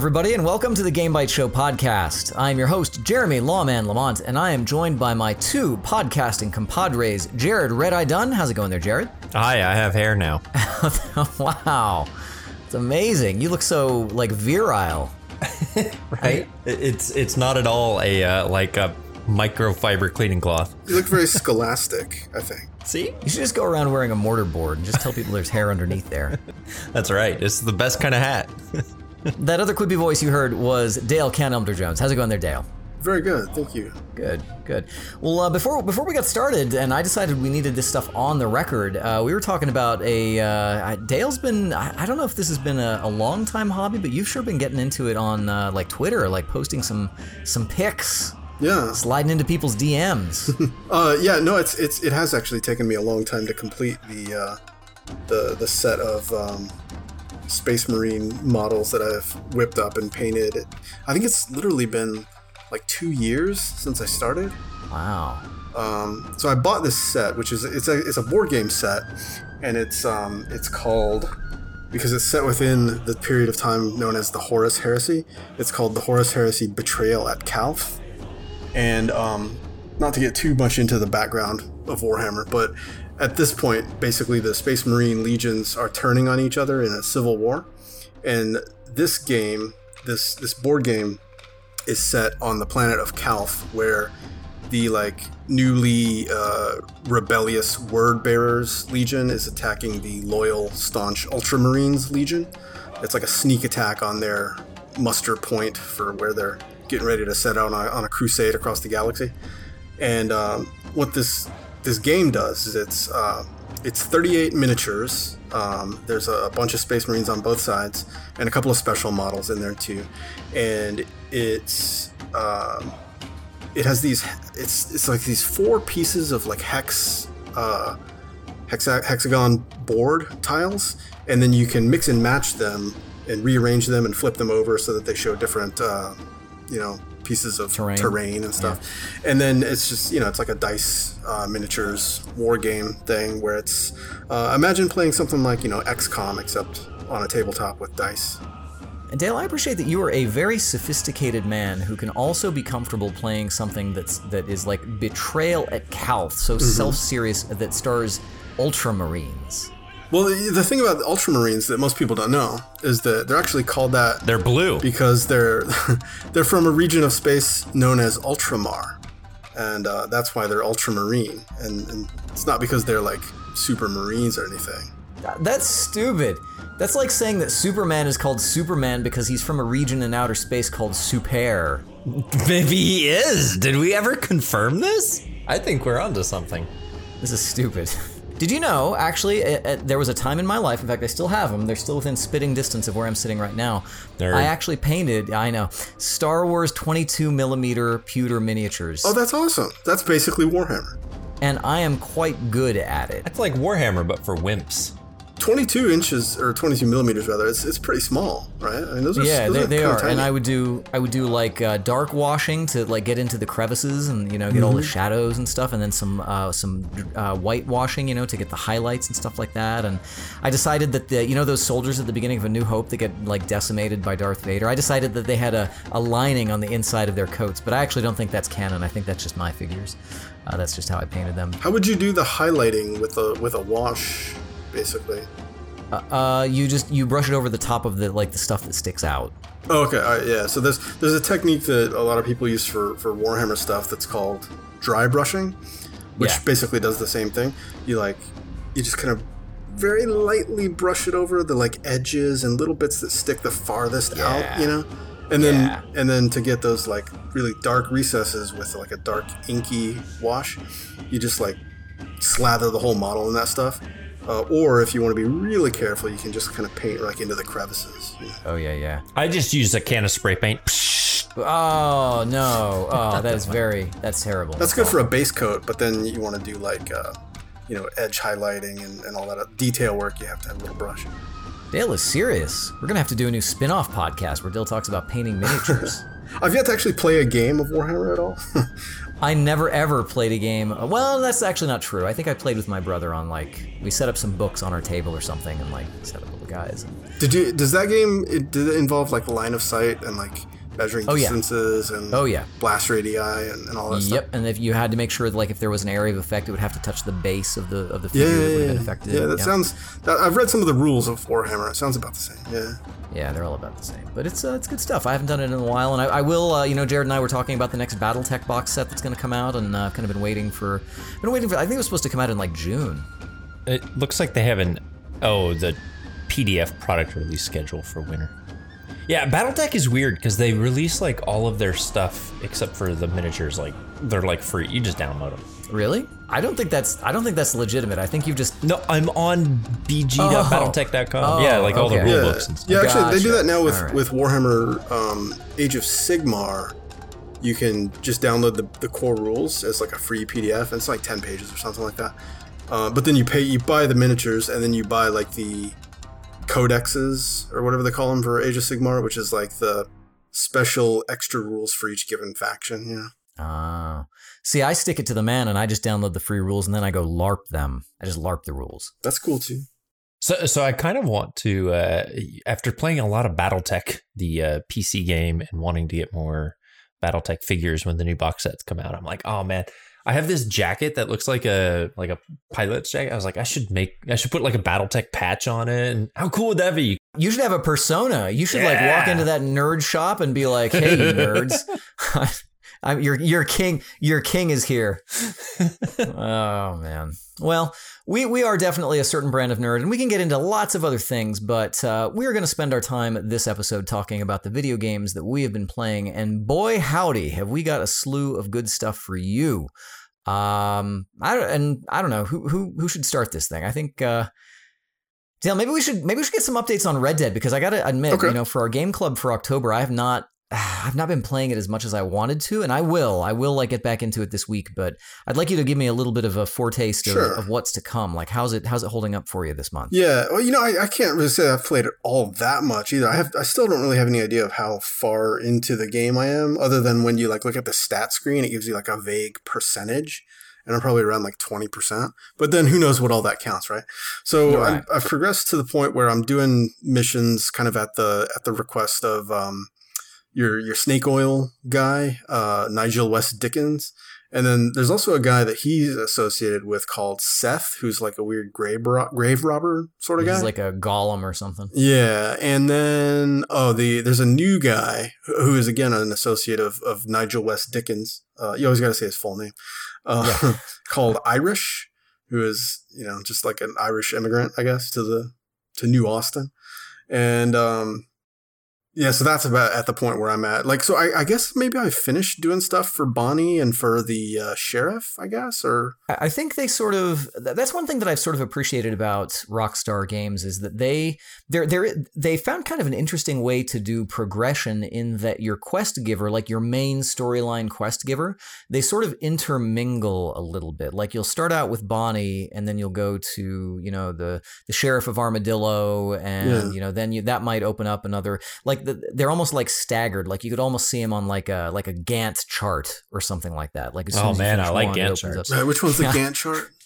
Hello, everybody, and welcome to the Game Byte Show podcast. I am your host, Jeremy Lawman Lamont, and I am joined by my two podcasting compadres, Jerod Red Eye Dunn. How's it going there, Jerod? Hi, I have hair now. wow, it's amazing. You look so like virile. right? It's it's not at all a uh, like a microfiber cleaning cloth. You look very scholastic, I think. See? You should just go around wearing a mortar board and just tell people there's hair underneath there. That's right. It's the best kind of hat. that other quippy voice you heard was Dale Can Elmter Jones. How's it going there, Dale? Very good, thank you. Good, good. Well, uh, before before we got started, and I decided we needed this stuff on the record. Uh, we were talking about a uh, Dale's been. I, I, don't know if this has been a, a, long time hobby, but you've sure been getting into it on uh, like Twitter, like posting some some pics yeah. Sliding into people's DMs. uh, yeah, no, it's it's it has actually taken me a long time to complete the uh, the the set of um, Space Marine models that I've whipped up and painted. I think it's literally been like two years since I started. Wow. Um, so I bought this set, which is it's a it's a board game set, and it's um, it's called because it's set within the period of time known as the Horus Heresy. It's called the Horus Heresy Betrayal at Calth and um, not to get too much into the background of Warhammer, but at this point, basically the Space Marine legions are turning on each other in a civil war, and this game, this this board game, is set on the planet of Calth, where the like newly uh, rebellious Word Bearers Legion is attacking the loyal, staunch Ultramarines Legion. It's like a sneak attack on their muster point for where they're getting ready to set out on a, on a crusade across the galaxy. And um, what this this game does is it's uh, it's 38 miniatures. Um, there's a bunch of Space Marines on both sides, and a couple of special models in there too. And it's um, it has these it's it's like these four pieces of like hex uh, hexa- hexagon board tiles, and then you can mix and match them and rearrange them and flip them over so that they show different uh, you know pieces of terrain, terrain and stuff. Yeah. And then it's just you know it's like a dice uh, miniatures war game thing where it's uh, imagine playing something like you know XCOM except on a tabletop with dice. And Dale, I appreciate that you are a very sophisticated man who can also be comfortable playing something that's that is like Betrayal at Calth, so mm-hmm. self-serious that stars Ultramarines. Well, the thing about the Ultramarines that most people don't know is that they're actually called that. They're blue because they're they're from a region of space known as Ultramar, and uh, that's why they're Ultramarine. And, and it's not because they're like super Marines or anything. That's stupid. That's like saying that Superman is called Superman because he's from a region in outer space called Super. Maybe he is. Did we ever confirm this? I think we're onto something. This is stupid. Did you know, actually, it, it, there was a time in my life, in fact, I still have them, they're still within spitting distance of where I'm sitting right now. Nerd. I actually painted, I know, Star Wars 22 millimeter pewter miniatures. Oh, that's awesome. That's basically Warhammer. And I am quite good at it. It's like Warhammer, but for wimps. 22 inches or 22 millimeters rather it's, it's pretty small right i mean those are yeah those they, are, they are. and i would do i would do like uh, dark washing to like get into the crevices and you know get mm-hmm. all the mm-hmm. shadows and stuff and then some uh, some uh, white washing you know to get the highlights and stuff like that and i decided that the you know those soldiers at the beginning of a new hope that get like decimated by darth vader i decided that they had a, a lining on the inside of their coats but i actually don't think that's canon i think that's just my figures uh, that's just how i painted them how would you do the highlighting with a with a wash basically. Uh, uh, you just you brush it over the top of the like the stuff that sticks out. Oh, okay, right, yeah. So there's there's a technique that a lot of people use for for Warhammer stuff that's called dry brushing, which yeah. basically does the same thing. You like you just kind of very lightly brush it over the like edges and little bits that stick the farthest yeah. out, you know. And then yeah. and then to get those like really dark recesses with like a dark inky wash, you just like slather the whole model in that stuff uh, or if you want to be really careful, you can just kind of paint like into the crevices. Oh yeah, yeah. I just use a can of spray paint. Oh no! Oh, that is very that's terrible. That's, good for a base coat, but then you want to do like uh, you know edge highlighting and, and all that uh, detail work. You have to have a little brush. Dale is serious. We're gonna have to do a new spin-off podcast where Dale talks about painting miniatures. I've yet to actually play a game of Warhammer at all. I never ever played a game. Well, that's actually not true. I think I played with my brother on like we set up some books on our table or something and like set up a guys. Did you? Does that game? It, did it involve like line of sight and like measuring Oh, yeah. and Oh yeah. blast radii and, and all that stuff? Yep, and if you had to make sure, that, like, if there was an area of effect, it would have to touch the base of the of the figure yeah, that would have been affected. Yeah, that sounds. That, I've read some of the rules of Warhammer. It sounds about the same. Yeah. Yeah, they're all about the same. But it's uh, it's good stuff. I haven't done it in a while, and I, I will. Uh, you know, Jerod and I were talking about the next BattleTech box set that's going to come out, and uh, kind of been waiting for. Been waiting for. I think it was supposed to come out in like June. It looks like they have an oh the PDF product release schedule for winter. Yeah, BattleTech is weird because they release like all of their stuff except for the miniatures. Like they're like free. You just download them. Really? I don't think that's. I don't think that's legitimate. I think you've just. No, I'm on bg.battletech.com. Oh, yeah, like all the okay. rule Yeah, books and stuff. yeah. Actually, they do that now with Alright. with Warhammer um, Age of Sigmar. You can just download the, the core rules as like a free PDF. And it's like ten pages or something like that. Uh, but then you pay, you buy the miniatures, and then you buy like the codexes or whatever they call them for Age of Sigmar, which is like the special extra rules for each given faction. You know. Ah. See, I stick it to the man, and I just download the free rules, and then I go LARP them. I just LARP the rules. That's cool too. So, so I kind of want to, uh, after playing a lot of BattleTech, the uh, PC game, and wanting to get more BattleTech figures when the new box sets come out, I'm like, oh man, I have this jacket that looks like a like a pilot's jacket. I was like, I should make, I should put like a BattleTech patch on it, and how cool would that be? You should have a persona. You should like walk into that nerd shop and be like, "Hey, nerds, I'm your your king. Your king is here." oh man. Well, we we are definitely a certain brand of nerd, and we can get into lots of other things. But uh, we are going to spend our time this episode talking about the video games that we have been playing, and boy, howdy, have we got a slew of good stuff for you. Um, I don't- and I don't know who who who should start this thing. I think. Uh, Dale, maybe we should maybe we should get some updates on Red Dead because I got to admit, Okay. you know, for our game club for October, I have not I've not been playing it as much as I wanted to, and I will. I will like get back into it this week, but I'd like you to give me a little bit of a foretaste Sure. of, of what's to come. Like, how's it how's it holding up for you this month? Yeah, well, you know, I, I can't really say I've played it all that much either. I have, I still don't really have any idea of how far into the game I am, other than when you like look at the stat screen, it gives you like a vague percentage, and I'm probably around like twenty percent. But then who knows what all that counts, right? So Right. I've progressed to the point where I'm doing missions kind of at the at the request of um, your your snake oil guy, uh, Nigel West Dickens. And then there's also a guy that he's associated with called Seth, who's like a weird grave, ro- grave robber sort of guy. He's like a golem or something. yeah, and then oh, the there's a new guy who is again an associate of, of Nigel West Dickens. Uh, you always got to say his full name. Uh, called Irish, who is you know just like an Irish immigrant, I guess, to the to New Austin, and um, yeah, so that's about at the point where I'm at. Like, so I, I guess maybe I finished doing stuff for Bonnie and for the uh, sheriff, I guess, or I think they sort of that's one thing that I've sort of appreciated about Rockstar Games is that they they're, they're they found kind of an interesting way to do progression in that your quest giver, like your main storyline quest giver, they sort of intermingle a little bit. Like you'll start out with Bonnie and then you'll go to, you know, the the sheriff of Armadillo and Yeah. you know, then you that might open up another like the, they're almost like staggered. Like you could almost see them on like a like a Gantt chart or something like that. Like Oh, man, I like one, Gantt opens charts. up. uh, which one's the Gantt chart?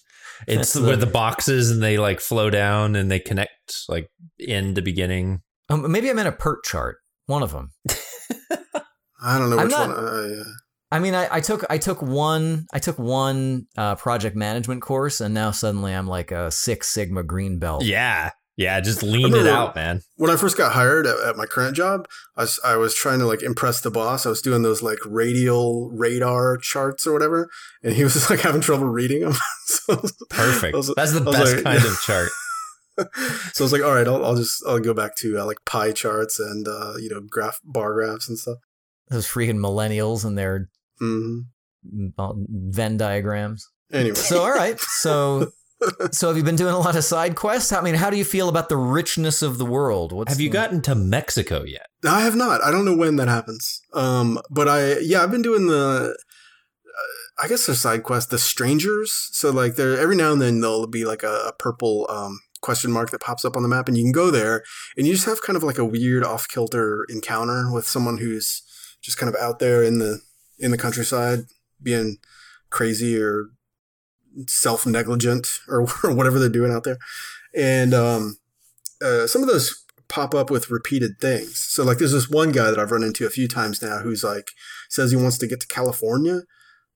It's That's where the- the boxes and they like flow down and they connect like end to beginning. Um, maybe I meant a PERT chart. One of them. I don't know which not- one. Uh, yeah. I mean, I, I took I took one I took one uh, project management course, and now suddenly I'm like a Six Sigma green belt. Yeah, yeah, just lean it out, man. when I first got hired at, at my current job, I was, I was trying to like impress the boss. I was doing those like radial radar charts or whatever, and he was just like having trouble reading them. so, Perfect. Was- That's the best like- kind of chart. so I was like, all right, I'll, I'll just I'll go back to uh, like pie charts and uh, you know graph bar graphs and stuff. Those freaking millennials and their hmm uh, Venn diagrams. Anyway, So all right, so so have you been doing a lot of side quests? I mean, how do you feel about the richness of the world? What's Have you the- gotten to Mexico yet? I have not. I don't know when that happens. Um, but I yeah, I've been doing the. uh, I guess they're side quests, the strangers. So like there, every now and then there'll be like a, a purple um, question mark that pops up on the map, and you can go there, and you just have kind of like a weird off kilter encounter with someone who's just kind of out there in the in the countryside, being crazy or self negligent or, or whatever they're doing out there, and um, uh, some of those pop up with repeated things. So like there's this one guy that I've run into a few times now who's like says he wants to get to California,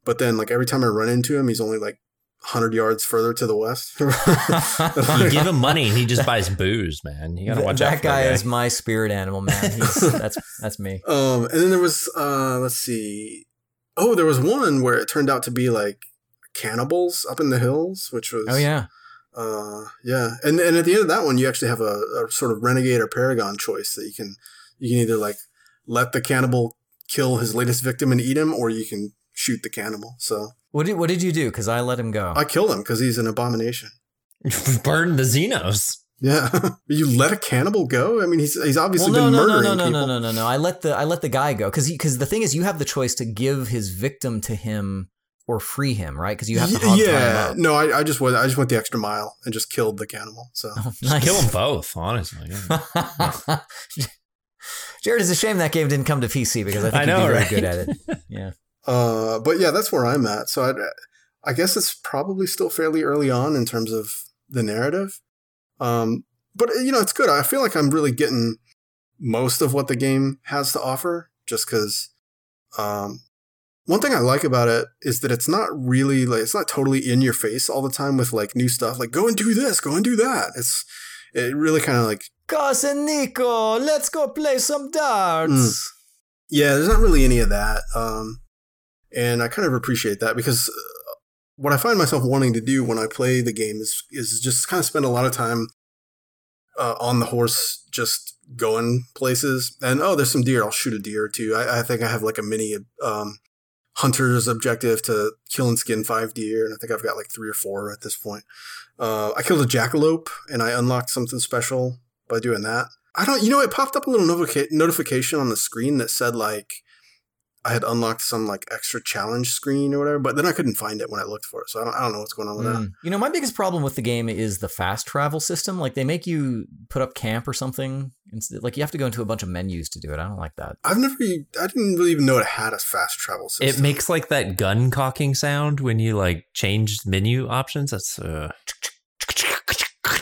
but then like every time I run into him, he's only like 100 yards further to the west. you give him money and he just buys booze, man. You gotta watch that, out. That guy, guy is my spirit animal, man. He's, that's that's me. Um, and then there was uh, let's see. Oh, there was one where it turned out to be like cannibals up in the hills, which was oh yeah, uh, yeah. And and at the end of that one, you actually have a, a sort of renegade or paragon choice that you can you can either like let the cannibal kill his latest victim and eat him, or you can shoot the cannibal. So what did what did you do? Because I let him go. I killed him because he's an abomination. Burn the Xenos. Yeah, you let a cannibal go. I mean, he's he's obviously well, no, been no, murdering no, no, people. No, no, no, no, I let the I let the guy go because because the thing is, you have the choice to give his victim to him or free him, right? Because you have to hog yeah. No, I, I just went I just went the extra mile and just killed the cannibal. So oh, nice. kill them both, honestly. Yeah. Jerod, it's a shame that game didn't come to PC because I think I know, you'd be right? very good at it. Yeah. Uh, but yeah, that's where I'm at. So I, I guess it's probably still fairly early on in terms of the narrative. Um, but you know, it's good. I feel like I'm really getting most of what the game has to offer, just because. Um, one thing I like about it is that it's not really like it's not totally in your face all the time with like new stuff. Like go and do this, go and do that. It's it really kind of like. Cousin Niko, let's go play some darts. Mm. Yeah, there's not really any of that. Um, and I kind of appreciate that because uh, what I find myself wanting to do when I play the game is is just kind of spend a lot of time uh, on the horse, just going places. And oh, there's some deer. I'll shoot a deer or two. I, I think I have like a mini um, hunter's objective to kill and skin five deer, and I think I've got like three or four at this point. Uh, I killed a jackalope, and I unlocked something special by doing that. I don't, you know, it popped up a little notica- notification on the screen that said like I had unlocked some like extra challenge screen or whatever, but then I couldn't find it when I looked for it. So I don't, I don't know what's going on with mm. that. You know, my biggest problem with the game is the fast travel system. Like they make you put up camp or something. Like you have to go into a bunch of menus to do it. I don't like that. I've never, I didn't really even know it had a fast travel system. It makes like that gun cocking sound when you like change menu options. That's uh.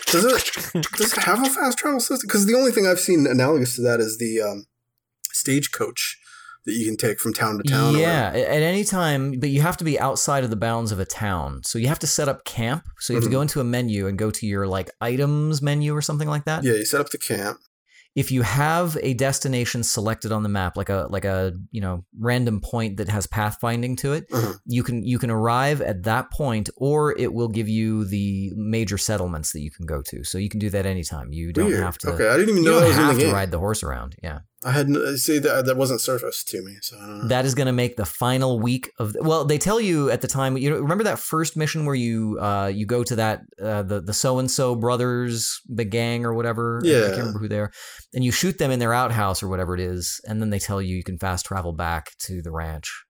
Does it does it have a fast travel system? Because the only thing I've seen analogous to that is the um, stagecoach that you can take from town to town. Yeah, at any time, but you have to be outside of the bounds of a town. So you have to set up camp. So you have mm-hmm. to go into a menu and go to your like items menu or something like that. Yeah, you set up the camp if you have a destination selected on the map like a like a you know random point that has pathfinding to it uh-huh. you can you can arrive at that point or it will give you the major settlements that you can go to so you can do that anytime you don't Weird. have to okay i didn't even know you don't have to ride the horse around yeah I had see that that wasn't surfaced to me. So that is going to make the final week of well, they tell you at the time. You know, remember that first mission where you uh, you go to that uh, the the so and so brothers, the gang or whatever. Yeah, I can't remember who they are. And you shoot them in their outhouse or whatever it is, and then they tell you you can fast travel back to the ranch.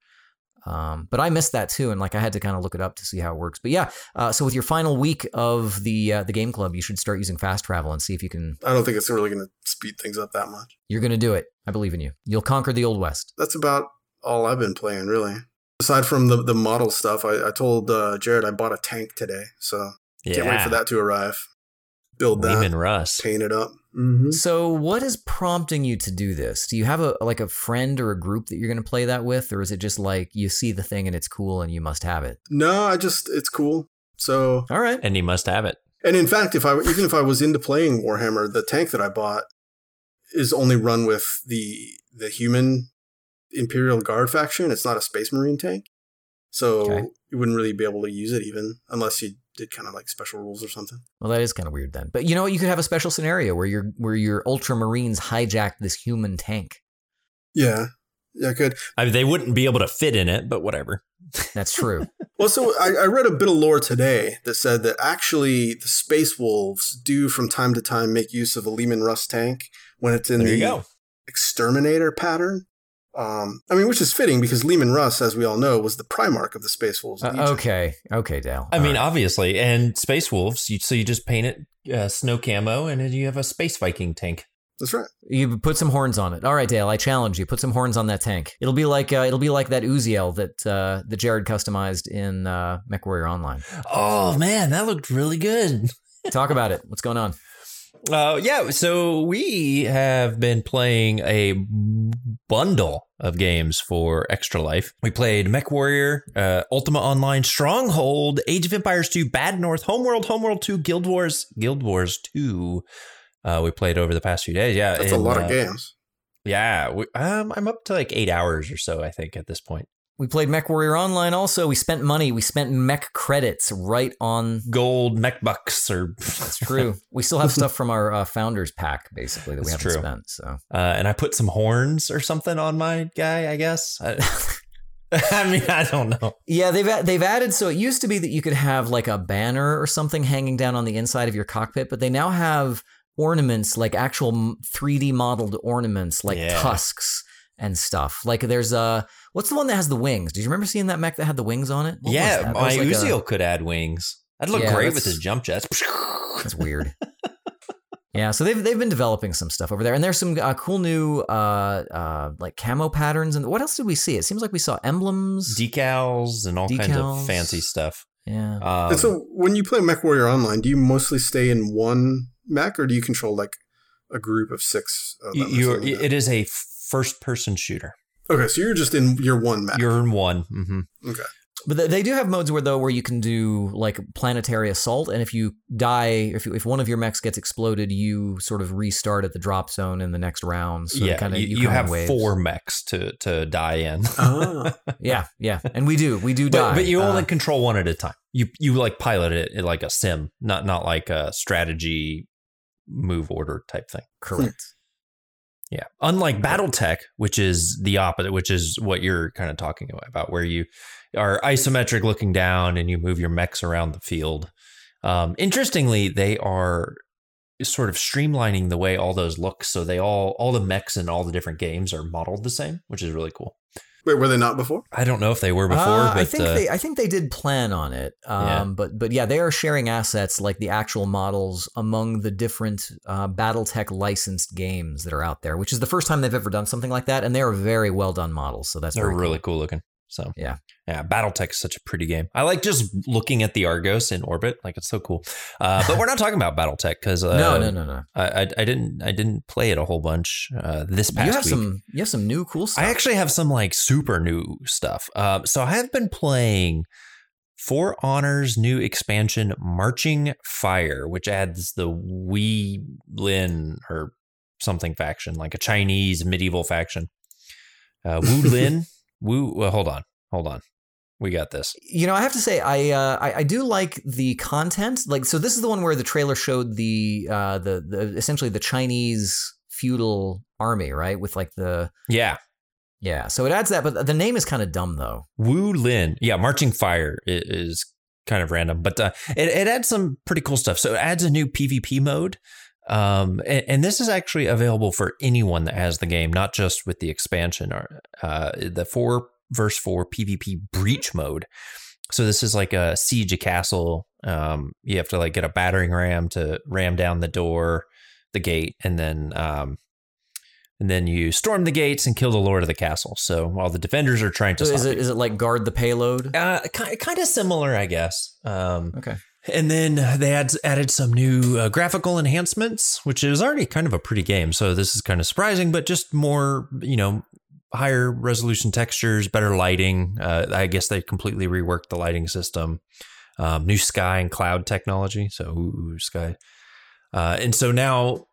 Um, but I missed that too, and like I had to kind of look it up to see how it works. But yeah, uh, so with your final week of the uh, the game club, you should start using fast travel and see if you can. I don't think it's really going to speed things up that much. You're going to do it. I believe in you. You'll conquer the old west. That's about all I've been playing, really. Aside from the the model stuff, I, I told uh, Jerod I bought a tank today, so yeah. can't wait for that to arrive. Build that, Leman Russ, paint it up. Mm-hmm. So, what is prompting you to do this? Do you have a like a friend or a group that you're going to play that with, or is it just like you see the thing and it's cool and you must have it? No, I just it's cool. So, all right, and you must have it. And in fact, if I even if I was into playing Warhammer, the tank that I bought is only run with the the human Imperial Guard faction. It's not a Space Marine tank, so okay. you wouldn't really be able to use it even unless you did kind of like special rules or something. Well, that is kind of weird then. But you know what? You could have a special scenario where your where your Ultramarines hijack this human tank. Yeah, yeah, good. I mean, they wouldn't be able to fit in it, but whatever. That's true. well, so I, I, read a bit of lore today that said that actually the Space Wolves do from time to time make use of a Leman Russ tank when it's in there the exterminator pattern. Um, I mean, which is fitting because Leman Russ, as we all know, was the Primarch of the Space Wolves. Uh, okay, okay, Dale. I all mean, right. obviously, and Space Wolves. You, so you just paint it uh, snow camo, and then you have a Space Viking tank. That's right. You put some horns on it. All right, Dale. I challenge you. Put some horns on that tank. It'll be like uh, it'll be like that Uziel that uh, that Jerod customized in uh, MechWarrior Online. Oh man, that looked really good. Talk about it. What's going on? Uh, yeah, so we have been playing a bundle of games for Extra Life. We played Mech Warrior, uh, Ultima Online, Stronghold, Age of Empires 2, Bad North, Homeworld, Homeworld 2, Guild Wars, Guild Wars 2. Uh, we played over the past few days. Yeah, that's and, a lot of uh, games. Yeah, we, um, I'm up to like eight hours or so, I think, at this point. We played Mech Warrior Online also. We spent money. We spent mech credits right on gold mech bucks or That's true. We still have stuff from our uh, founders pack basically that That's we haven't true. spent. So uh, and I put some horns or something on my guy, I guess. I, I mean, I don't know. Yeah, they've they've added so it used to be that you could have like a banner or something hanging down on the inside of your cockpit, but they now have ornaments like actual 3D modeled ornaments like yeah. tusks and stuff. Like there's a what's the one that has the wings? Did you remember seeing that mech that had the wings on it? What yeah, my like Uziel a, could add wings. That'd look yeah, great with his jump jets. That's weird. yeah, so they've they've been developing some stuff over there, and there's some uh, cool new uh, uh, like camo patterns. And what else did we see? It seems like we saw emblems, decals, and all decals. kinds of fancy stuff. Yeah. Um, and so when you play Mech Warrior Online, do you mostly stay in one mech, or do you control like a group of six? Of you, it is a first person shooter. Okay, so you're just in your one map. You're in one. Mm-hmm. Okay. But they do have modes where though where you can do like planetary assault, and if you die, if you, if one of your mechs gets exploded, you sort of restart at the drop zone in the next round. So yeah, kinda, you, you, you have four mechs to to die in. Oh. yeah, yeah, and we do we do die, but, but you only uh, control one at a time. You you like pilot it like a sim, not not like a strategy move order type thing. Correct. Yeah. Unlike Battletech, which is the opposite, which is what you're kind of talking about, where you are isometric looking down and you move your mechs around the field. Um, interestingly, they are sort of streamlining the way all those look. So they all, all the mechs in all the different games are modeled the same, which is really cool. Wait, were they not before? I don't know if they were before. Uh, but, I think uh, they, I think they did plan on it. Um, yeah. But but yeah, they are sharing assets like the actual models among the different uh, BattleTech licensed games that are out there, which is the first time they've ever done something like that, and they are very well done models. So that's they're really cool. cool looking. So yeah, yeah, BattleTech is such a pretty game. I like just looking at the Argos in orbit, like it's so cool. Uh, but we're not talking about BattleTech because uh, no, no, no, no. I, I, I didn't I didn't play it a whole bunch uh, this past you have week. Some, you have some new cool stuff. I actually have some like super new stuff. Uh, so I have been playing For Honor's new expansion, Marching Fire, which adds the Wei Lin or something faction, like a Chinese medieval faction. Uh, Wu Lin. Wu. Well, hold on, hold on we got this. You know, I have to say, I, uh, I, I do like the content. Like, so this is the one where the trailer showed the uh, the the essentially the Chinese feudal army, right? With like the yeah, yeah. So it adds that, but the name is kind of dumb though. Wu Lin, yeah, Marching Fire is kind of random, but uh, it it adds some pretty cool stuff. So it adds a new PvP mode. Um, and, and, this is actually available for anyone that has the game, not just with the expansion. Or uh, the four verse 4 PvP breach mode. So this is like a siege a castle. Um, you have to like get a battering ram to ram down the door, the gate, and then um, and then you storm the gates and kill the lord of the castle. So while the defenders are trying to, so is it you. is it like guard the payload? Uh, kind kind of similar, I guess. Um, okay. And then they add, added some new uh, graphical enhancements, which is already kind of a pretty game. So this is kind of surprising, but just more, you know, higher resolution textures, better lighting. Uh, I guess they completely reworked the lighting system. Um, new sky and cloud technology. So ooh, sky, uh, and so now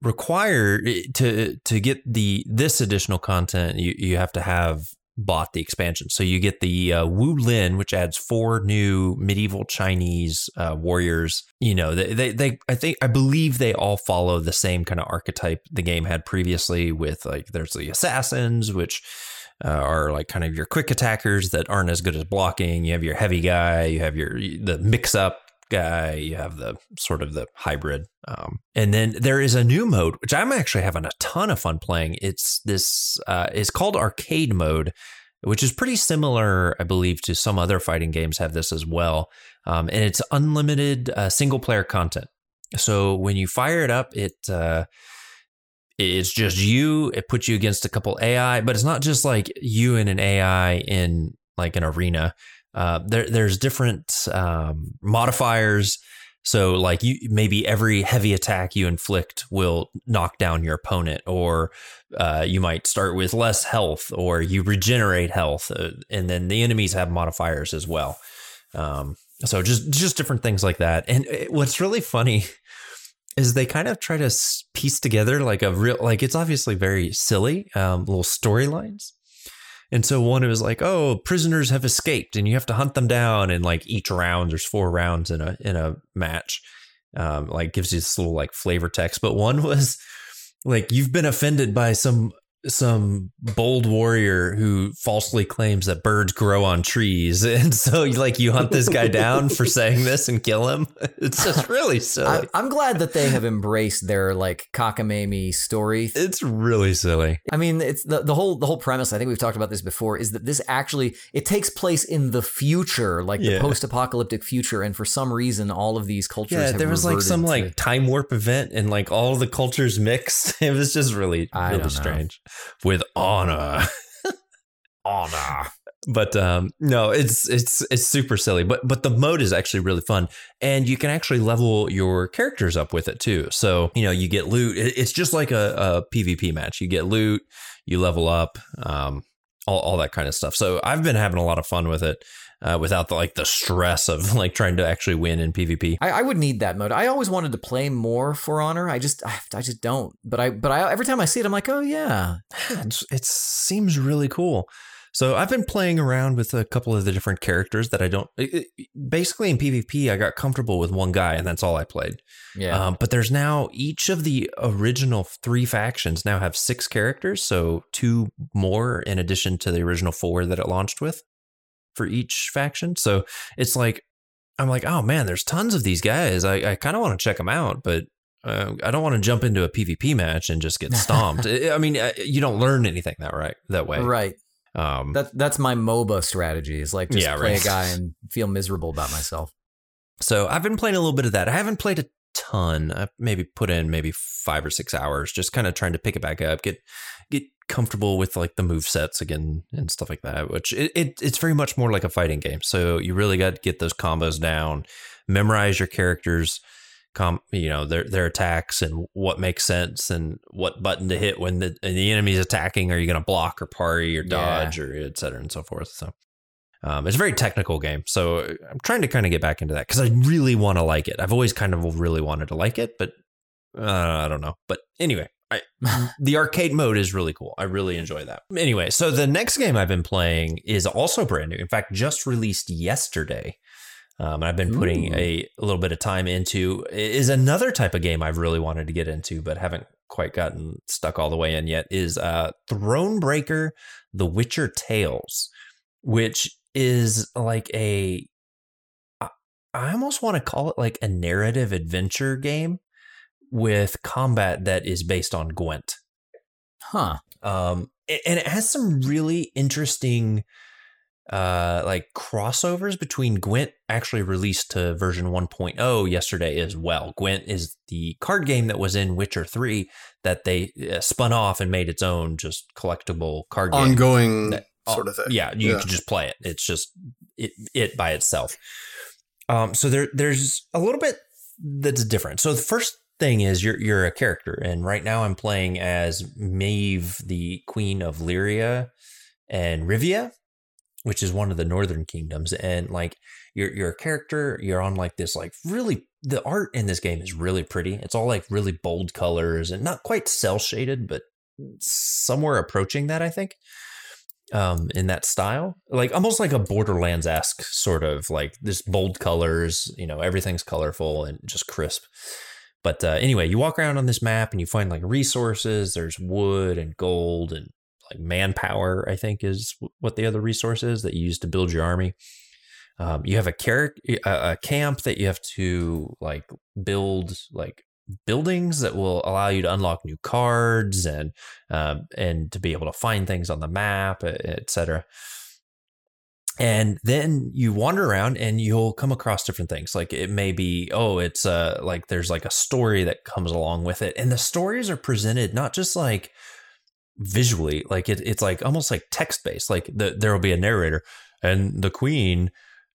require eh, to to get the this additional content, you you have to have bought the expansion. So you get the uh, Wu Lin, which adds four new medieval Chinese uh, warriors. You know, they, they, they, I think, I believe they all follow the same kind of archetype the game had previously. With like, there's the assassins, which uh, are like kind of your quick attackers that aren't as good as blocking. You have your heavy guy. You have your the mix up guy. You have the sort of the hybrid. Um, and then there is a new mode, which I'm actually having a ton of fun playing. It's this uh, is called arcade mode, which is pretty similar, I believe, to some other fighting games have this as well. Um, and it's unlimited uh, single player content. So when you fire it up, it uh, it's just you. It puts you against a couple AI, but it's not just like you and an AI in like an arena. Uh, there, there's different um, modifiers So like you maybe every heavy attack you inflict will knock down your opponent, or uh, you might start with less health, or you regenerate health, uh, and then the enemies have modifiers as well. Um, so just just different things like that. And it, what's really funny is they kind of try to piece together like a real like it's obviously very silly um, little storylines and so one was like, "Oh, prisoners have escaped, and you have to hunt them down." And like each round, there's four rounds in a in a match. Um, like gives you this little like flavor text. But one was like you've been offended by some some bold warrior who falsely claims that birds grow on trees. And so like you hunt this guy down for saying this and kill him? It's just really silly. I, am glad that they have embraced their like cockamamie story. It's really silly. I mean it's the, the whole the whole premise i think we've talked about this before is that this actually it takes place in the future like yeah. the post-apocalyptic future and for some reason all of these cultures yeah there was like some to, like time warp event and like all the cultures mixed. It was just really really strange with honor. honor. But um, no, it's it's it's super silly. But but the mode is actually really fun, and you can actually level your characters up with it too. So you know you get loot. It's just like a, a PvP match. You get loot, you level up, um, all all that kind of stuff. So I've been having a lot of fun with it uh, without the like the stress of like trying to actually win in PvP. I, I, would need that mode. I always wanted to play more For Honor. I just I, I just don't. But I but I every time I see it, I'm like, oh yeah, it seems really cool. So I've been playing around with a couple of the different characters that I don't. It, basically, in PvP, I got comfortable with one guy, and that's all I played. Yeah. Um, but there's now each of the original three factions now have six characters, so two more in addition to the original four that it launched with for each faction. So it's like I'm like, oh man, there's tons of these guys. I, I kind of want to check them out, but uh, I don't want to jump into a PvP match and just get stomped. I mean, uh, you don't learn anything that right that way, right? Um, that that's my MOBA strategy. Is like just yeah, play right. a guy and feel miserable about myself. So I've been playing a little bit of that. I haven't played a ton. I maybe put in maybe five or six hours, just kind of trying to pick it back up, get get comfortable with like the move sets again and stuff like that. Which it, it it's very much more like a fighting game. So you really got to get those combos down, memorize your characters, com you know their their attacks and what makes sense and what button to hit when the the enemy's attacking. Are you going to block or parry or dodge yeah. or et cetera and so forth. So. Um, it's a very technical game, so I'm trying to kind of get back into that because I really want to like it. I've always kind of really wanted to like it, but uh, I don't know. But anyway, I, the arcade mode is really cool. I really enjoy that. Anyway, so the next game I've been playing is also brand new. In fact, just released yesterday. Um, and I've been putting a, a, little bit of time into is another type of game I've really wanted to get into, but haven't quite gotten stuck all the way in yet. Is uh, Thronebreaker: The Witcher Tales, which is like a I almost want to call it like a narrative adventure game with combat that is based on Gwent. Huh. Um, and it has some really interesting uh like crossovers between Gwent actually released to version 1.0 yesterday as well. Gwent is the card game that was in Witcher 3 that they uh, spun off and made its own just collectible card game. Ongoing that, uh, sort of thing. Yeah, you yeah. can just play it. It's just it it by itself. Um so there there's a little bit that's different. So the first thing is you're you're a character, and right now I'm playing as Maeve, the Queen of Lyria and Rivia, which is one of the northern kingdoms. And like you're you're a character, you're on like this like really the art in this game is really pretty. It's all like really bold colors and not quite cell shaded, but somewhere approaching that, I think. Um, in that style, like almost like a Borderlands esque sort of like this bold colors, you know, everything's colorful and just crisp. But uh, anyway, you walk around on this map and you find like resources. There's wood and gold and like manpower. I think is what the other resource is that you use to build your army. Um, you have a, car- a camp that you have to like build like buildings that will allow you to unlock new cards and um, and to be able to find things on the map, etc and then you wander around and you'll come across different things. Like it may be oh it's uh like there's like a story that comes along with it. And the stories are presented not just like visually like it, it's like almost like text based like the, there will be a narrator and the queen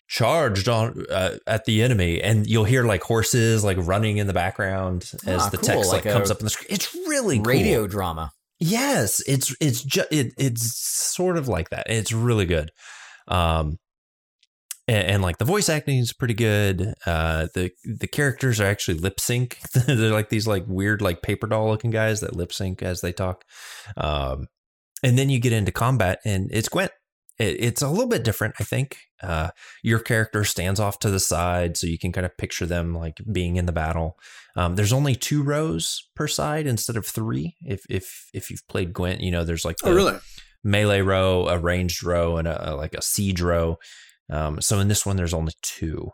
charged on uh, at the enemy and you'll hear like horses like running in the background as Ah, the cool, text like, like comes up in the screen. It's really cool. Radio drama. yes it's it's just it, it's sort of like that. It's really good um and, and like the voice acting is pretty good. Uh the the characters are actually lip sync. They're like these like weird like paper doll looking guys that lip sync as they talk. Um and then you get into combat and it's gwent. It, it's a little bit different i think. Uh your character stands off to the side so you can kind of picture them like being in the battle. Um, there's only two rows per side instead of three. If if if you've played gwent you know there's like the Oh, really? Melee row a ranged row and a, a- like a siege row. Um, so in this one there's only two.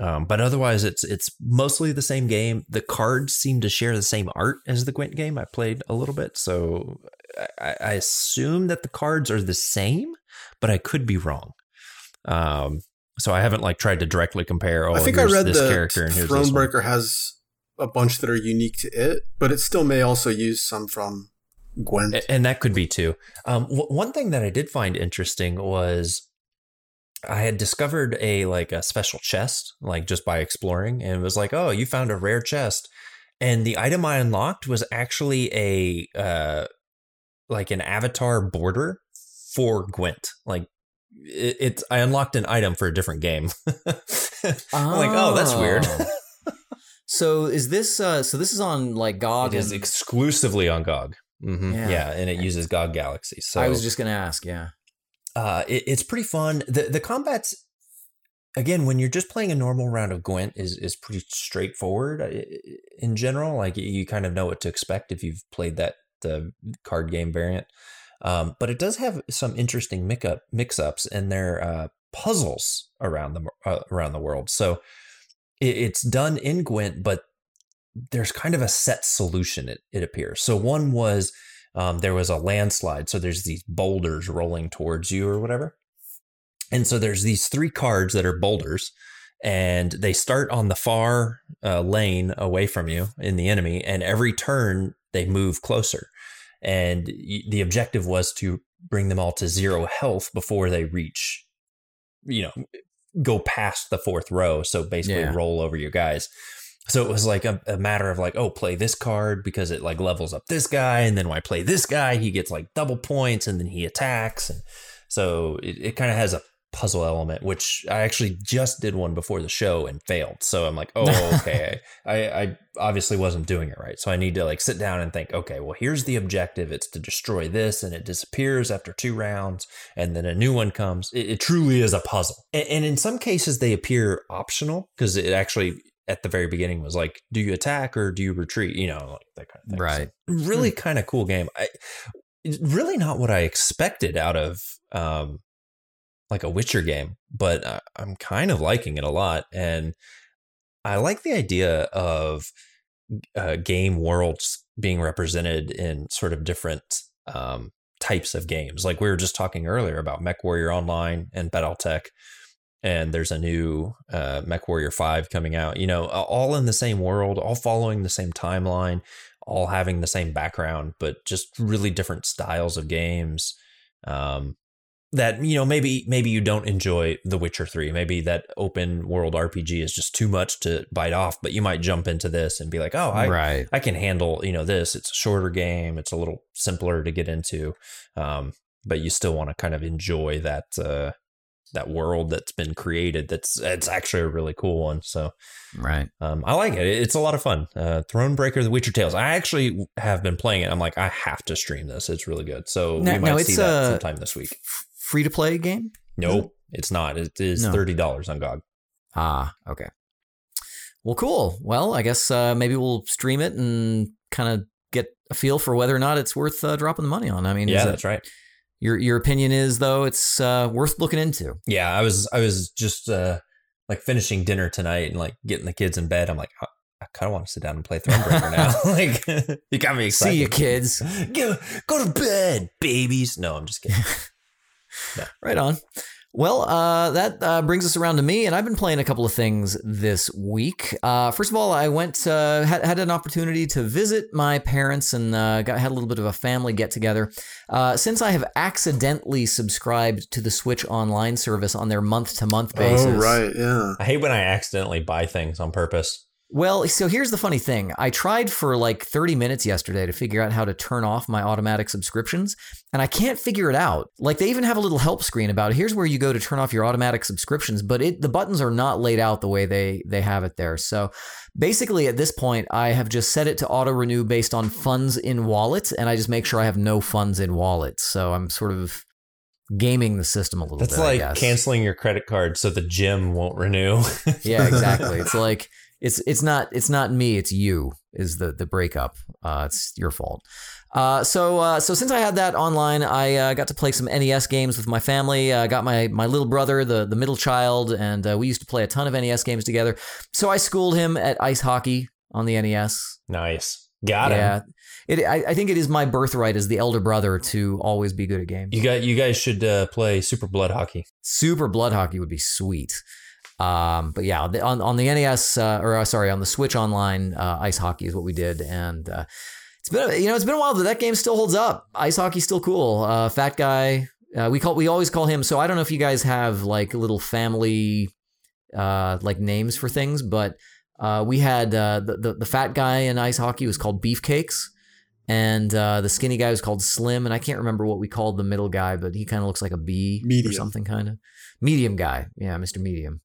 Um, but otherwise it's it's mostly the same game. The cards seem to share the same art as the gwent game. I played a little bit so i, I assume that the cards are the same but i could be wrong. Um, so i haven't like tried to directly compare oh I think I read this the character and here's. Thronebreaker has a bunch that are unique to it, but it still may also use some from Gwent. And that could be too. Um, w- one thing that I did find interesting was I had discovered a like a special chest, like just by exploring, and it was like, oh, you found a rare chest, and the item I unlocked was actually a uh, like an avatar border for Gwent, like. It, it's I unlocked an item for a different game. I'm like, oh, that's weird. Oh. so is this uh so this is on like GOG it is and- exclusively on GOG. Mhm. Yeah. Yeah. and it uses GOG Galaxy. So I was just gonna ask, yeah. uh, it, it's pretty fun. The the combats again when you're just playing a normal round of Gwent is is pretty straightforward uh, in general. Like you kind of know what to expect if you've played that the card game variant. Um, but it does have some interesting mix up mix ups and their uh, puzzles around the uh, around the world. So it, it's done in Gwent, but there's kind of a set solution. It it appears. So one was um, there was a landslide. So there's these boulders rolling towards you or whatever. And so there's these three cards that are boulders, and they start on the far uh, lane away from you in the enemy, and every turn they move closer. And y- the objective was to bring them all to zero health before they reach, you know, go past the fourth row. So basically, Yeah. roll over your guys. So it was like a, a matter of like, oh, play this card because it like levels up this guy, and then when I play this guy, he gets like double points, and then he attacks, and so it, it kind of has a puzzle element, which I actually just did one before the show and failed. So I'm like, oh, okay, I, I obviously wasn't doing it right. So I need to like sit down and think, okay, well, here's the objective. It's to destroy this, and it disappears after two rounds, and then a new one comes. It, it truly is a puzzle, and, and in some cases they appear optional because it actually at the very beginning was like, do you attack or do you retreat? You know, like that kind of thing. Right. So, really kind of cool game. I really not what I expected out of um like a Witcher game, but I, I'm kind of liking it a lot, and I like the idea of uh, game worlds being represented in sort of different um, types of games. Like we were just talking earlier about Mech Warrior Online and BattleTech, and there's a new uh, Mech Warrior Five coming out. You know, all in the same world, all following the same timeline, all having the same background, but just really different styles of games. Um, that you know maybe maybe you don't enjoy The Witcher 3 maybe that open world RPG is just too much to bite off but you might jump into this and be like oh I right. I can handle you know this it's a shorter game it's a little simpler to get into um, but you still want to kind of enjoy that uh, that world that's been created that's it's actually a really cool one so Right. um, I like it. It's a lot of fun. Uh, Thronebreaker: The Witcher Tales. I actually have been playing it. I'm like, I have to stream this. It's really good. So Now- we might now see that uh, sometime this week. Free to play game? No, it's not. It is No. thirty dollars on GOG. Ah, okay. Well, cool. Well, I guess uh, maybe we'll stream it and kind of get a feel for whether or not it's worth uh, dropping the money on. I mean, is Yeah, it- that's right. Your your opinion is though it's uh, worth looking into. Yeah, I was I was just uh, like finishing dinner tonight and like getting the kids in bed. I'm like, I, I kind of want to sit down and play Thronebreaker now. like, you got me excited. See you, kids. Go, go to bed, babies. No, I'm just kidding. Right on. Well, uh, that uh, brings us around to me, and I've been playing a couple of things this week. Uh, first of all, I went uh, had, had an opportunity to visit my parents and uh, got had a little bit of a family get together. Uh, since I have accidentally subscribed to the Switch Online service on their month to month basis, Oh right, yeah. I hate when I accidentally buy things on purpose. Well, so here's the funny thing. I tried for like 30 minutes yesterday to figure out how to turn off my automatic subscriptions, and I can't figure it out. Like they even have a little help screen about here's where you go to turn off your automatic subscriptions, but it the buttons are not laid out the way they they have it there. So basically at this point I have just set it to auto renew based on funds in wallet and I just make sure I have no funds in wallet. So I'm sort of gaming the system a little That's bit. I like canceling your credit card so the gym won't renew. yeah, exactly. It's like it's it's not it's not me, it's you is the the breakup. Uh, it's your fault. Uh, so uh, so since I had that online, I uh, got to play some NES games with my family. I got my my little brother, the the middle child, and uh, we used to play a ton of NES games together. So I schooled him at ice hockey on the NES. nice. Got him. yeah, it. I, I think it is my birthright as the elder brother to always be good at games. You got you guys should uh, play Super Blood Hockey. Super Blood Hockey would be sweet. Um, but yeah, on on the NES uh, or uh, sorry, on the Switch Online, uh, ice hockey is what we did, and uh, it's been you know it's been a while, but that game still holds up. Ice hockey's still cool. Uh, fat guy, uh, we call we always call him. So I don't know if you guys have like little family uh, like names for things, but uh, we had uh, the, the the fat guy in ice hockey was called Beefcakes. And uh, the skinny guy was called Slim, and I can't remember what we called the middle guy, but he kind of looks like a bee or something, kind of medium guy. Yeah, Mr. Medium,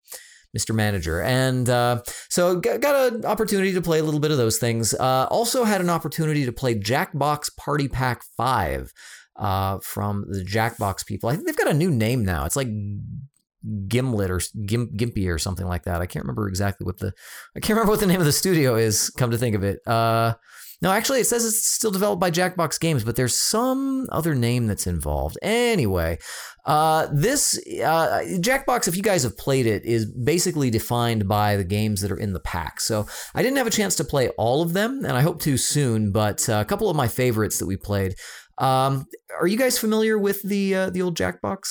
Mr. Manager, and uh, so got, an opportunity to play a little bit of those things. Uh, also had an opportunity to play Jackbox Party Pack Five uh, from the Jackbox people. I think they've got a new name now. It's like Gimlet or Gim, Gimpy or something like that. I can't remember exactly what the I can't remember what the name of the studio is. Come to think of it, uh, no, actually, it says it's still developed by Jackbox Games, but there's some other name that's involved. Anyway, uh, this uh, Jackbox, if you guys have played it, is basically defined by the games that are in the pack. So I didn't have a chance to play all of them, and I hope to soon. But uh, a couple of my favorites that we played. Um, are you guys familiar with the uh, the old Jackbox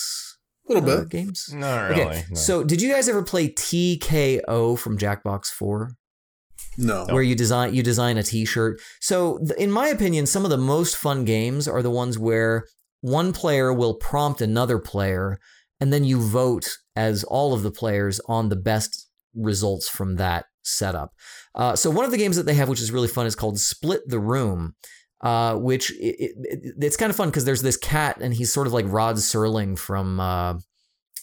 A little uh, bit. games? Not Okay, really. no. so did you guys ever play TKO from Jackbox Four? No. where you design you design a t-shirt. So th- in my opinion, some of the most fun games are the ones where one player will prompt another player and then you vote as all of the players on the best results from that setup. Uh, so one of the games that they have, which is really fun, is called Split the Room. Uh, which it, it, it's kind of fun because there's this cat and he's sort of like Rod Serling from uh,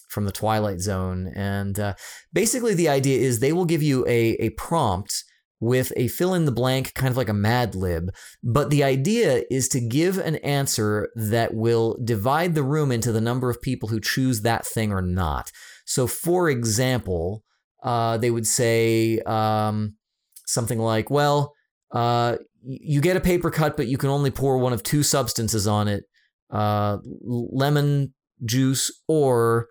from the Twilight Zone, and uh, basically the idea is they will give you a a prompt with a fill in the blank, kind of like a Mad Lib. But the idea is to give an answer that will divide the room into the number of people who choose that thing or not. So, for example, uh, they would say um, something like, well, uh, you get a paper cut, but you can only pour one of two substances on it uh, lemon juice or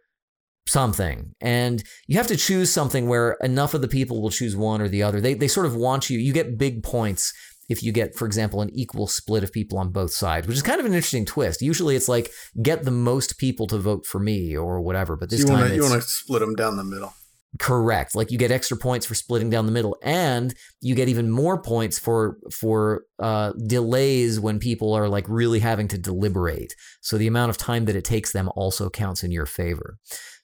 something. And you have to choose something where enough of the people will choose one or the other. They, they sort of want you you get big points if you get for example an equal split of people on both sides which is kind of an interesting twist. Usually it's like get the most people to vote for me or whatever but this you time want to you want to split them down the middle. Correct like you get extra points for splitting down the middle and you get even more points for for uh, delays when people are like really having to deliberate so the amount of time that it takes them also counts in your favor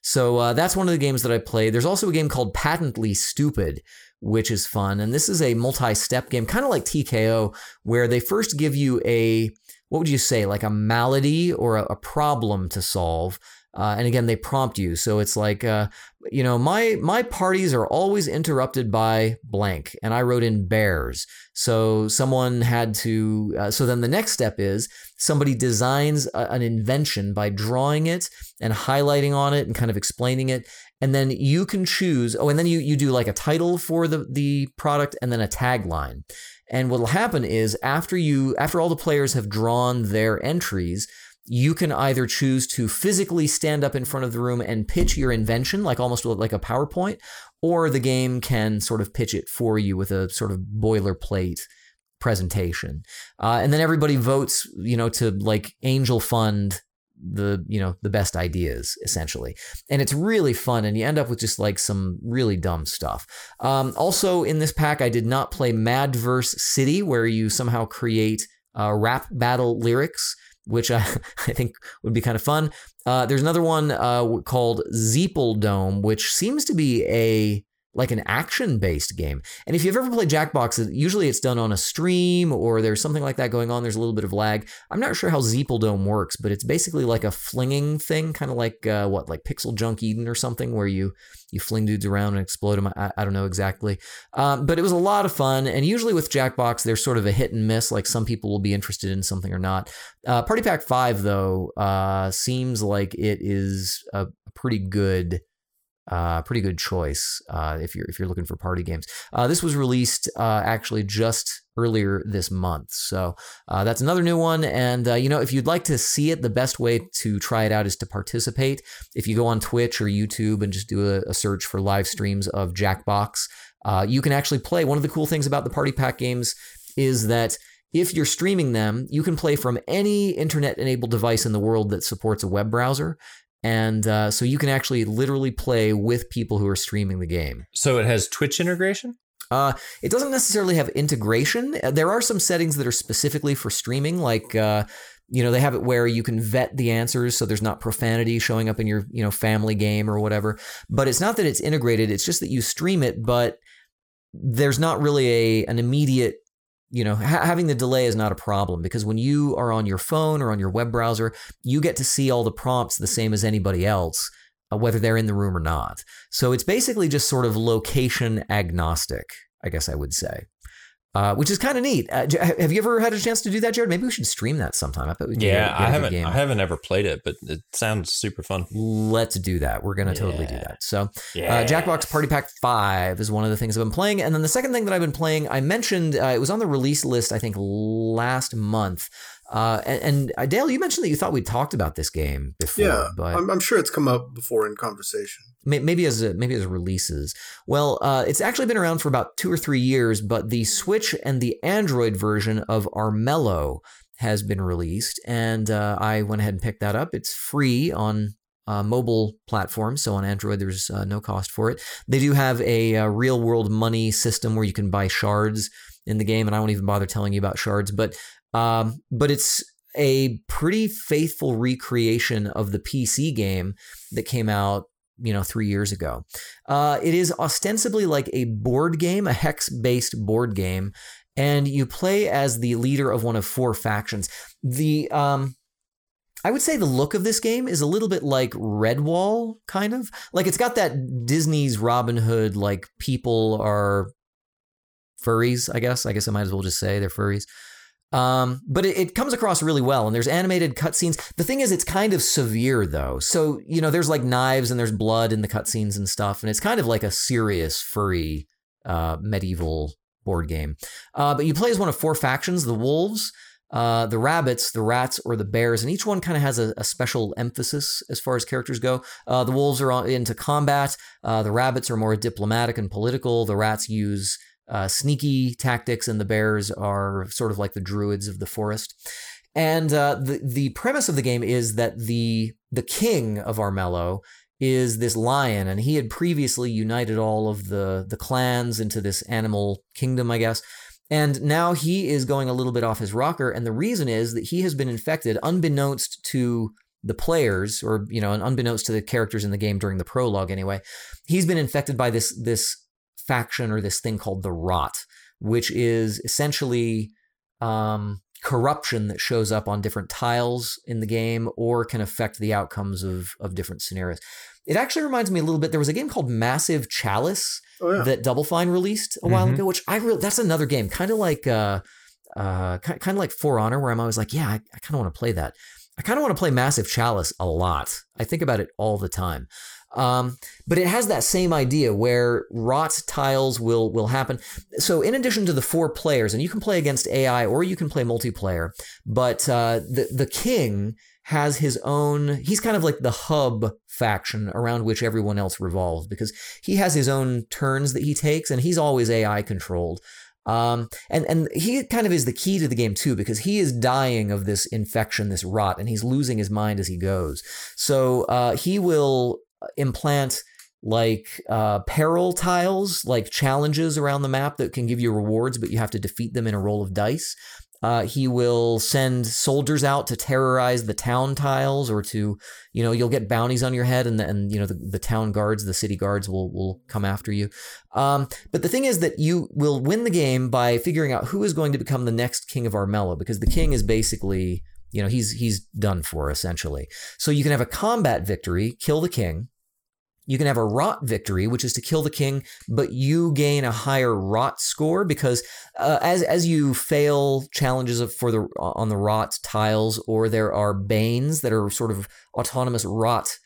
so uh, that's one of the games that I play. There's also a game called Patently Stupid, which is fun. And this is a multi step game, kind of like TKO, where they first give you a, what would you say, like a malady or a, a problem to solve. Uh, and again, they prompt you. So it's like, uh, you know, my my parties are always interrupted by blank, and I wrote in bears. So someone had to. Uh, so then the next step is somebody designs a, an invention by drawing it and highlighting on it and kind of explaining it, and then you can choose. Oh, and then you you do like a title for the the product and then a tagline. And what'll happen is after you after all the players have drawn their entries, you can either choose to physically stand up in front of the room and pitch your invention, like almost like a PowerPoint, or the game can sort of pitch it for you with a sort of boilerplate presentation. Uh, and then everybody votes, you know, to like angel fund the you know the best ideas essentially. And it's really fun and you end up with just like some really dumb stuff. Um, also in this pack i did not play Mad Verse City where you somehow create uh, rap battle lyrics which I, I think would be kind of fun. Uh, there's another one uh, called zeeple dome which seems to be a like an action based game. And if you've ever played Jackbox, usually it's done on a stream or there's something like that going on. There's a little bit of lag. I'm not sure how Zeeple Dome works, but it's basically like a flinging thing, kind of like uh, what, like PixelJunk Eden or something, where you you fling dudes around and explode them. I, I don't know exactly, um, but it was a lot of fun. And usually with Jackbox, there's sort of a hit and miss. Like some people will be interested in something or not. Uh, Party Pack Five though uh, seems like it is a pretty good uh, pretty good choice uh, if you're if you're looking for party games. Uh, this was released uh, actually just earlier this month, so uh, that's another new one. And uh, you know, if you'd like to see it, the best way to try it out is to participate. If you go on Twitch or YouTube and just do a, a search for live streams of Jackbox, you can actually play. One of the cool things about the Party Pack games is that if you're streaming them, you can play from any internet enabled device in the world that supports a web browser. And uh, so you can actually literally play with people who are streaming the game. So it has Twitch integration? Uh, it doesn't necessarily have integration. Uh, there are some settings that are specifically for streaming, like uh, you know they have it where you can vet the answers, so there's not profanity showing up in your you know family game or whatever. But it's not that it's integrated; it's just that you stream it, but there's not really a an immediate you know ha- having the delay is not a problem because when you are on your phone or on your web browser you get to see all the prompts the same as anybody else uh, whether they're in the room or not. So it's basically just sort of location agnostic i guess i would say uh, which is kind of neat. Uh, have you ever had a chance to do that, Jerod? Maybe we should stream that sometime. I bet we yeah, I haven't. I haven't ever played it, but it sounds super fun. Let's do that. We're gonna yeah. totally do that. So, yeah. uh, Jackbox Party Pack Five is one of the things I've been playing, and then the second thing that I've been playing, I mentioned uh, it was on the release list. I think last month. Uh, and, and uh, Dale, you mentioned that you thought we'd talked about this game before. Yeah, but I'm, I'm sure it's come up before in conversation. Maybe as a, maybe as releases. Well, uh, it's actually been around for about two or three years, but the Switch and the Android version of Armello has been released, and uh, I went ahead and picked that up. It's free on uh, mobile platforms. So on Android, there's uh, no cost for it. They do have a, a, uh, real world money system where you can buy shards in the game, and I won't even bother telling you about shards. But um, but it's a pretty faithful recreation of the PC game that came out you know three years ago uh, it is ostensibly like a board game a hex based board game and you play as the leader of one of four factions the um, I would say the look of this game is a little bit like Redwall, kind of. Like it's got that Disney's Robin Hood, like people are furries, I guess. I guess I might as well just say they're furries. Um, but it, it, comes across really well, and there's animated cutscenes. The thing is, it's kind of severe though. So you know, there's like knives and there's blood in the cutscenes and stuff, and it's kind of like a serious furry uh, medieval board game. Uh, but you play as one of four factions: the wolves, uh, the rabbits, the rats, or the bears, and each one kind of has a, a, special emphasis as far as characters go. Uh, the wolves are into combat. Uh, the rabbits are more diplomatic and political. The rats use uh, sneaky tactics, and the bears are sort of like the druids of the forest. And uh, the the premise of the game is that the the king of Armello is this lion, and he had previously united all of the the clans into this animal kingdom, I guess. And now he is going a little bit off his rocker, and the reason is that he has been infected, unbeknownst to the players, or you know, unbeknownst to the characters in the game during the prologue. Anyway, he's been infected by this this faction or this thing called the Rot, which is essentially um, corruption that shows up on different tiles in the game or can affect the outcomes of, of different scenarios. It actually reminds me a little bit. There was a game called Massive Chalice oh, yeah. that Double Fine released a while mm-hmm. ago, which I really, that's another game, kind of like, uh, uh, kind of like For Honor, where I'm always like, yeah, I, I kind of want to play that. I kind of want to play Massive Chalice a lot. I think about it all the time. Um, but it has that same idea where rot tiles will will happen. So in addition to the four players, and you can play against AI or you can play multiplayer, but uh, the the king has his own. He's kind of like the hub faction around which everyone else revolves because he has his own turns that he takes, and he's always AI controlled. Um, and and he kind of is the key to the game too because he is dying of this infection, this rot, and he's losing his mind as he goes. So uh, he will implant like uh, peril tiles, like challenges around the map that can give you rewards, but you have to defeat them in a roll of dice. Uh, he will send soldiers out to terrorize the town tiles or to, you know, you'll get bounties on your head and, the, and you know, the, the town guards, the city guards will, will come after you. Um, but the thing is that you will win the game by figuring out who is going to become the next king of Armello because the king is basically, you know, he's, he's done for essentially. So you can have a combat victory, kill the king, you can have a rot victory, which is to kill the king, but you gain a higher rot score because uh, as as you fail challenges for the on the rot tiles, or there are banes that are sort of autonomous rot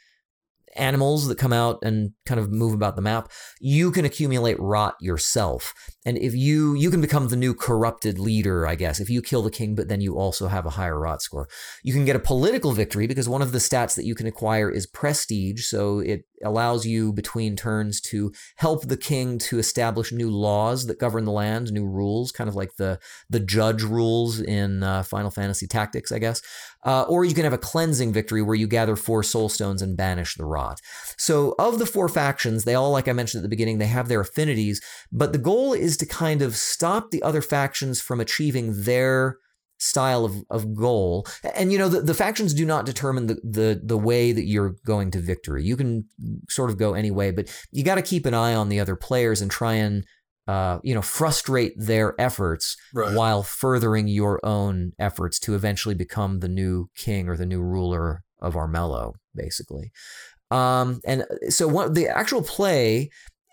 animals that come out and kind of move about the map, you can accumulate rot yourself. And if you you can become the new corrupted leader, I guess, if you kill the king, but then you also have a higher rot score. You can get a political victory because one of the stats that you can acquire is prestige, so it allows you between turns to help the king to establish new laws that govern the land, new rules, kind of like the the judge rules in uh, Final Fantasy Tactics, I guess. Uh, or you can have a cleansing victory where you gather four soul stones and banish the rot. So of the four factions, they all, like I mentioned at the beginning, they have their affinities, but the goal is to kind of stop the other factions from achieving their style of, of goal. And you know, the, the factions do not determine the, the the way that you're going to victory. You can sort of go any way, but you got to keep an eye on the other players and try and uh, you know frustrate their efforts right. while furthering your own efforts to eventually become the new king or the new ruler of Armello, basically. Um, and so what the actual play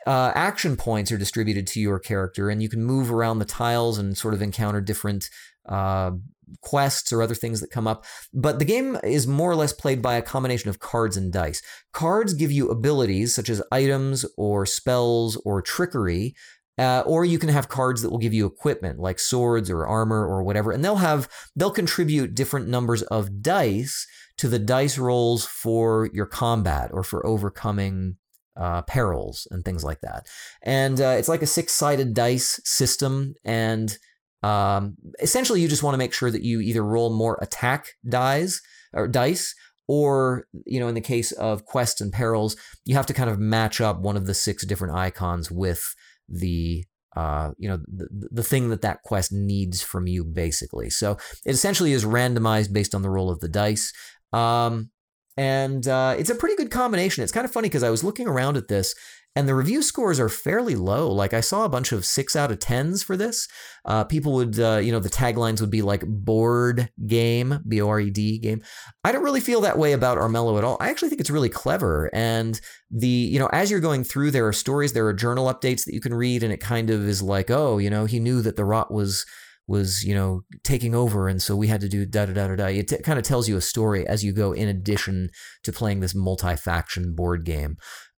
uh, action points are distributed to your character, and you can move around the tiles and sort of encounter different uh, quests or other things that come up. But the game is more or less played by a combination of cards and dice. Cards give you abilities such as items or spells or trickery. Uh, or you can have cards that will give you equipment like swords or armor or whatever, and they'll have they'll contribute different numbers of dice to the dice rolls for your combat or for overcoming uh, perils and things like that. And uh, it's like a six sided dice system, and um, essentially, you just want to make sure that you either roll more attack dice or dice, or you know, in the case of quests and perils, you have to kind of match up one of the six different icons with the uh, you know the, the thing that that quest needs from you basically so it essentially is randomized based on the roll of the dice um, and uh, it's a pretty good combination it's kind of funny because i was looking around at this and the review scores are fairly low. Like I saw a bunch of six out of tens for this. Uh, people would, uh, you know, the taglines would be like board game, B O R E D game. I don't really feel that way about Armello at all. I actually think it's really clever. And the, you know, as you're going through, there are stories, there are journal updates that you can read, and it kind of is like, oh, you know, he knew that the rot was was you know taking over and so we had to do da da da da da it t- kind of tells you a story as you go in addition to playing this multi-faction board game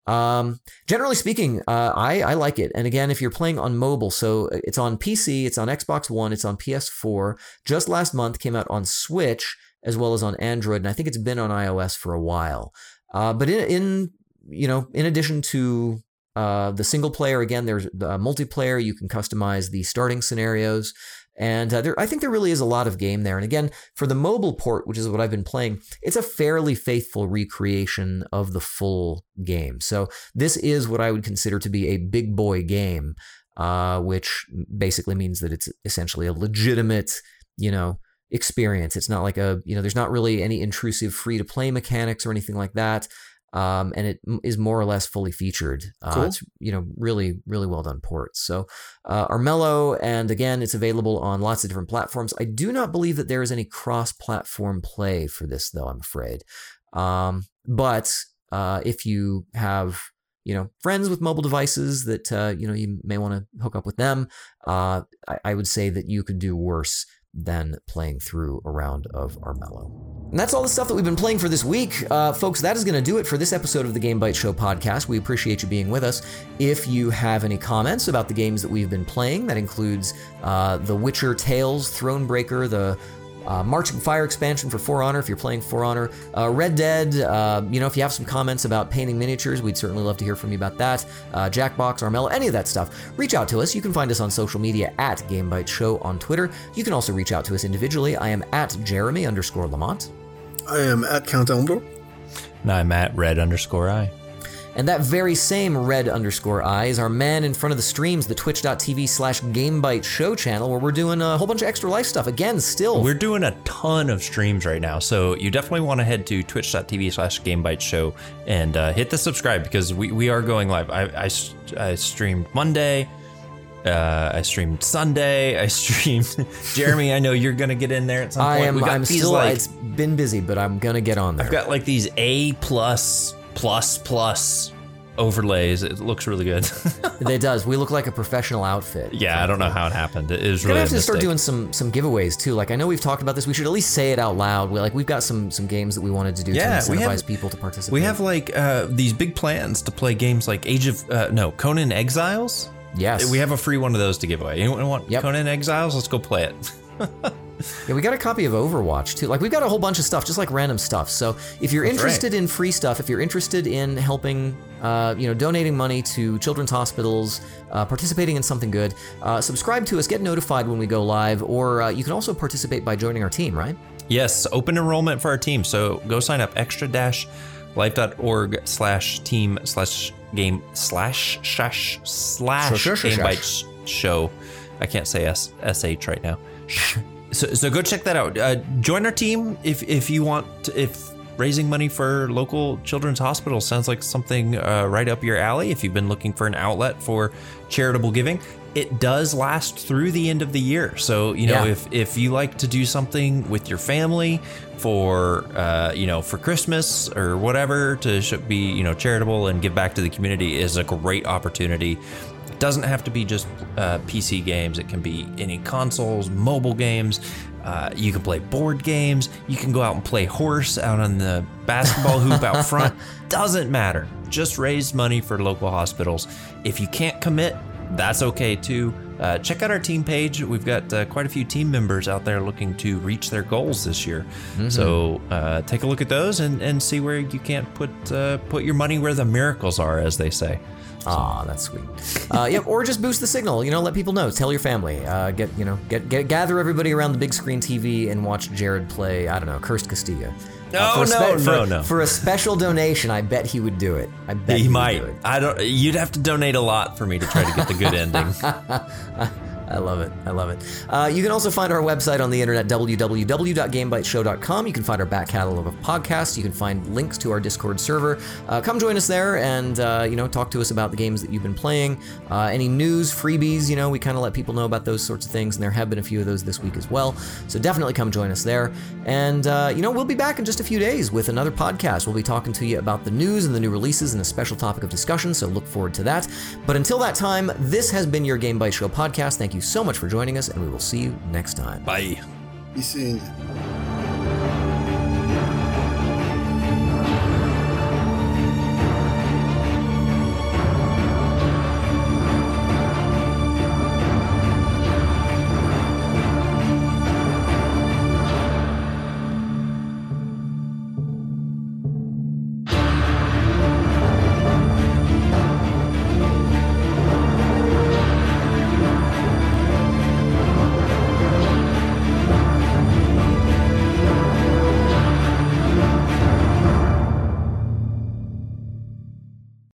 um, generally speaking, uh, I, I like it. And again, if you're playing on mobile, so it's on PC, it's on Xbox One, it's on PS4. Just last month came out on Switch as well as on Android, and I think it's been on iOS for a while. Uh, but in, in you know, in addition to uh, the single player, again, there's the multiplayer. You can customize the starting scenarios. And uh, there, I think there really is a lot of game there. And again, for the mobile port, which is what I've been playing, it's a fairly faithful recreation of the full game. So this is what I would consider to be a big boy game, uh, which basically means that it's essentially a legitimate, you know, experience. It's not like a, you know, there's not really any intrusive free to play mechanics or anything like that um, and it is more or less fully featured. Uh, cool. It's you know really really well done ports. So uh, Armello, and again, it's available on lots of different platforms. I do not believe that there is any cross-platform play for this, though. I'm afraid. Um, but uh, if you have you know friends with mobile devices that uh, you know you may want to hook up with them, uh, I, I would say that you could do worse than playing through a round of Armello. And that's all the stuff that we've been playing for this week. Uh, folks, that is going to do it for this episode of the Game Bytes Show podcast. We appreciate you being with us. If you have any comments about the games that we've been playing, that includes uh, The Witcher Tales, Thronebreaker, the uh, Marching Fire expansion for For Honor if you're playing For Honor, uh, Red Dead. Uh, you know, if you have some comments about painting miniatures, we'd certainly love to hear from you about that. Uh, Jackbox, Armello, any of that stuff. Reach out to us. You can find us on social media at GameBytes Show on Twitter. You can also reach out to us individually. I am at Jeremy underscore Lamont. I am at Count Elmdor. And I'm at red underscore I. And that very same red underscore I is our man in front of the streams, the twitch.tv slash GameBytes show channel, where we're doing a whole bunch of extra life stuff. Again, still. We're doing a ton of streams right now. So you definitely want to head to twitch.tv slash GameBytes show and uh, hit the subscribe because we, we are going live. I, I, I streamed Monday. Uh, I streamed Sunday. I streamed Jeremy. I know you're gonna get in there at some point. I am. I'm still. Like, it's been busy, but I'm gonna get on there. I've got like these A plus plus plus overlays. It looks really good. it does. We look like a professional outfit. Yeah, I don't know how it happened. It is really. Gonna have to start doing some some giveaways too. Like I know we've talked about this. We should at least say it out loud. We like we've got some some games that we wanted to do yeah, to incentivize have, people to participate. We have like uh, these big plans to play games like Age of uh, no Conan Exiles. Yes, we have a free one of those to give away. Anyone want yep. Conan Exiles? Let's go play it. yeah, we got a copy of Overwatch too. Like we've got a whole bunch of stuff, just like random stuff. So if you're That's interested right. in free stuff, if you're interested in helping, uh, you know, donating money to children's hospitals, uh, participating in something good, uh, subscribe to us, get notified when we go live, or uh, you can also participate by joining our team, right? Yes, open enrollment for our team. So go sign up extra dash life.org slash team slash game slash shash slash game bytes show. I can't say S S H right now. So, so go check that out. Uh, join our team if if you want. To, if raising money for local children's hospitals sounds like something uh, right up your alley. If you've been looking for an outlet for charitable giving, it does last through the end of the year. So you know, yeah. if if you like to do something with your family for uh, you know for Christmas or whatever to be you know charitable and give back to the community is a great opportunity doesn't have to be just uh, PC games, it can be any consoles, mobile games. Uh, you can play board games. You can go out and play horse out on the basketball hoop out front. Doesn't matter. Just raise money for local hospitals. If you can't commit, that's okay too. Uh, check out our team page. We've got uh, quite a few team members out there looking to reach their goals this year. Mm-hmm. So uh, take a look at those and, and see where you can't put uh, put your money where the miracles are, as they say. Ah, that's sweet. Uh, yep, or just boost the signal. You know, let people know. Tell your family. Uh, get you know, get, get gather everybody around the big screen TV and watch Jerod play. I don't know, Cursed Castilla. No, uh, spe- no, for, no, no. For a special donation, I bet he would do it. I bet he, he might. I don't. You'd have to donate a lot for me to try to get the good ending. I love it. I love it. Uh, you can also find our website on the internet, www.gamebytesshow.com. You can find our back catalog of podcasts. You can find links to our Discord server. Uh, come join us there and, uh, you know, talk to us about the games that you've been playing. Uh, any news, freebies, you know, we kind of let people know about those sorts of things, and there have been a few of those this week as well. So definitely come join us there. And, uh, you know, we'll be back in just a few days with another podcast. We'll be talking to you about the news and the new releases and a special topic of discussion, so look forward to that. But until that time, this has been your Game Bytes Show podcast. Thank you you so much for joining us, and we will see you next time. Bye. Be seen.